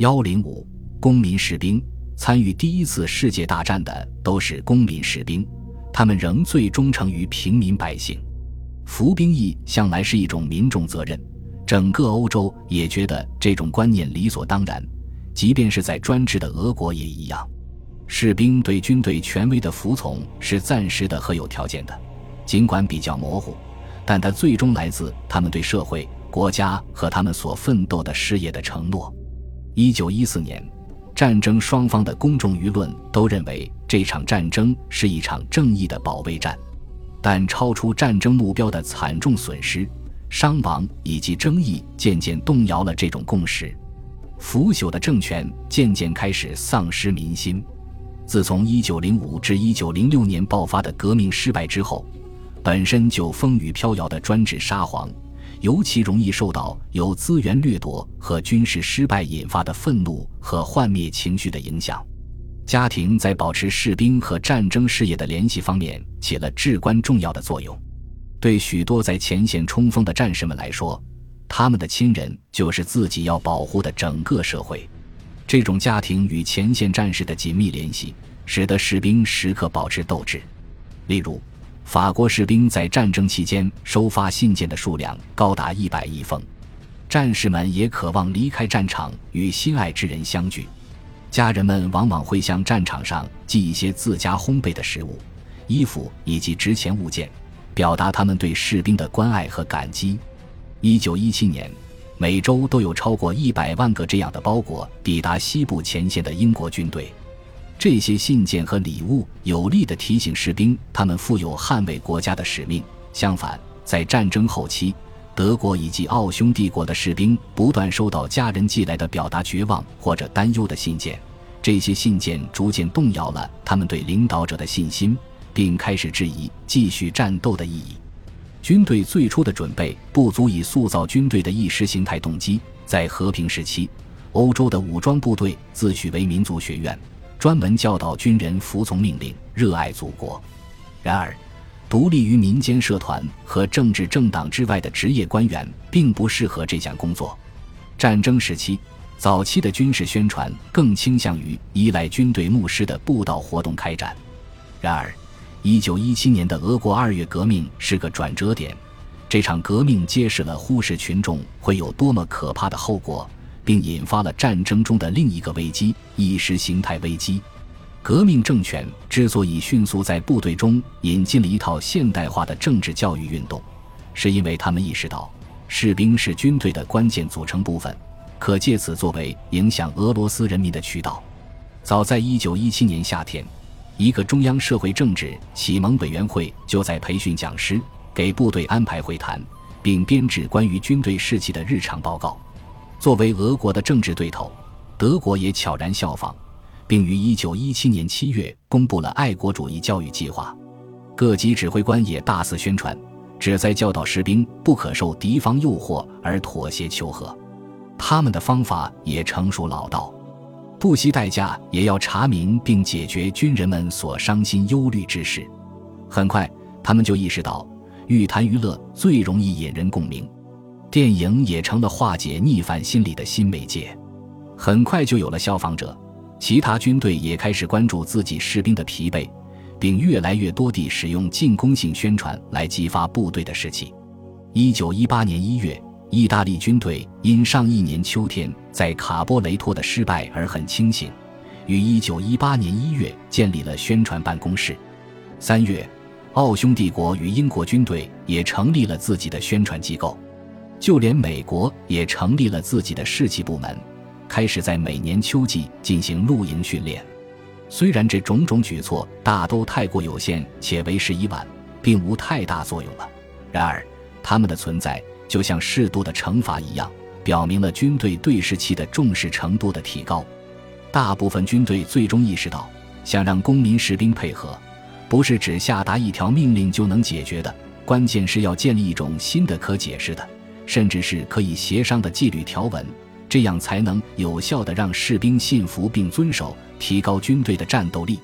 幺零五公民士兵参与第一次世界大战的都是公民士兵，他们仍最忠诚于平民百姓。服兵役向来是一种民众责任，整个欧洲也觉得这种观念理所当然，即便是在专制的俄国也一样。士兵对军队权威的服从是暂时的和有条件的，尽管比较模糊，但它最终来自他们对社会、国家和他们所奋斗的事业的承诺。一九一四年，战争双方的公众舆论都认为这场战争是一场正义的保卫战，但超出战争目标的惨重损失、伤亡以及争议渐渐动摇了这种共识。腐朽的政权渐渐开始丧失民心。自从一九零五至一九零六年爆发的革命失败之后，本身就风雨飘摇的专制沙皇。尤其容易受到由资源掠夺和军事失败引发的愤怒和幻灭情绪的影响。家庭在保持士兵和战争事业的联系方面起了至关重要的作用。对许多在前线冲锋的战士们来说，他们的亲人就是自己要保护的整个社会。这种家庭与前线战士的紧密联系，使得士兵时刻保持斗志。例如。法国士兵在战争期间收发信件的数量高达一百亿封，战士们也渴望离开战场与心爱之人相聚，家人们往往会向战场上寄一些自家烘焙的食物、衣服以及值钱物件，表达他们对士兵的关爱和感激。一九一七年，每周都有超过一百万个这样的包裹抵达西部前线的英国军队。这些信件和礼物有力地提醒士兵，他们负有捍卫国家的使命。相反，在战争后期，德国以及奥匈帝国的士兵不断收到家人寄来的表达绝望或者担忧的信件，这些信件逐渐动摇了他们对领导者的信心，并开始质疑继续战斗的意义。军队最初的准备不足以塑造军队的意识形态动机。在和平时期，欧洲的武装部队自诩为民族学院。专门教导军人服从命令、热爱祖国。然而，独立于民间社团和政治政党之外的职业官员并不适合这项工作。战争时期，早期的军事宣传更倾向于依赖军队牧师的布道活动开展。然而，1917年的俄国二月革命是个转折点，这场革命揭示了忽视群众会有多么可怕的后果。并引发了战争中的另一个危机——意识形态危机。革命政权之所以迅速在部队中引进了一套现代化的政治教育运动，是因为他们意识到，士兵是军队的关键组成部分，可借此作为影响俄罗斯人民的渠道。早在1917年夏天，一个中央社会政治启蒙委员会就在培训讲师，给部队安排会谈，并编制关于军队士气的日常报告。作为俄国的政治对头，德国也悄然效仿，并于1917年7月公布了爱国主义教育计划。各级指挥官也大肆宣传，旨在教导士兵不可受敌方诱惑而妥协求和。他们的方法也成熟老道，不惜代价也要查明并解决军人们所伤心忧虑之事。很快，他们就意识到，寓谈娱乐最容易引人共鸣。电影也成了化解逆反心理的新媒介，很快就有了效仿者。其他军队也开始关注自己士兵的疲惫，并越来越多地使用进攻性宣传来激发部队的士气。一九一八年一月，意大利军队因上一年秋天在卡波雷托的失败而很清醒，于一九一八年一月建立了宣传办公室。三月，奥匈帝国与英国军队也成立了自己的宣传机构。就连美国也成立了自己的士气部门，开始在每年秋季进行露营训练。虽然这种种举措大都太过有限且为时已晚，并无太大作用了，然而他们的存在就像适度的惩罚一样，表明了军队对士气的重视程度的提高。大部分军队最终意识到，想让公民士兵配合，不是只下达一条命令就能解决的，关键是要建立一种新的可解释的。甚至是可以协商的纪律条文，这样才能有效地让士兵信服并遵守，提高军队的战斗力。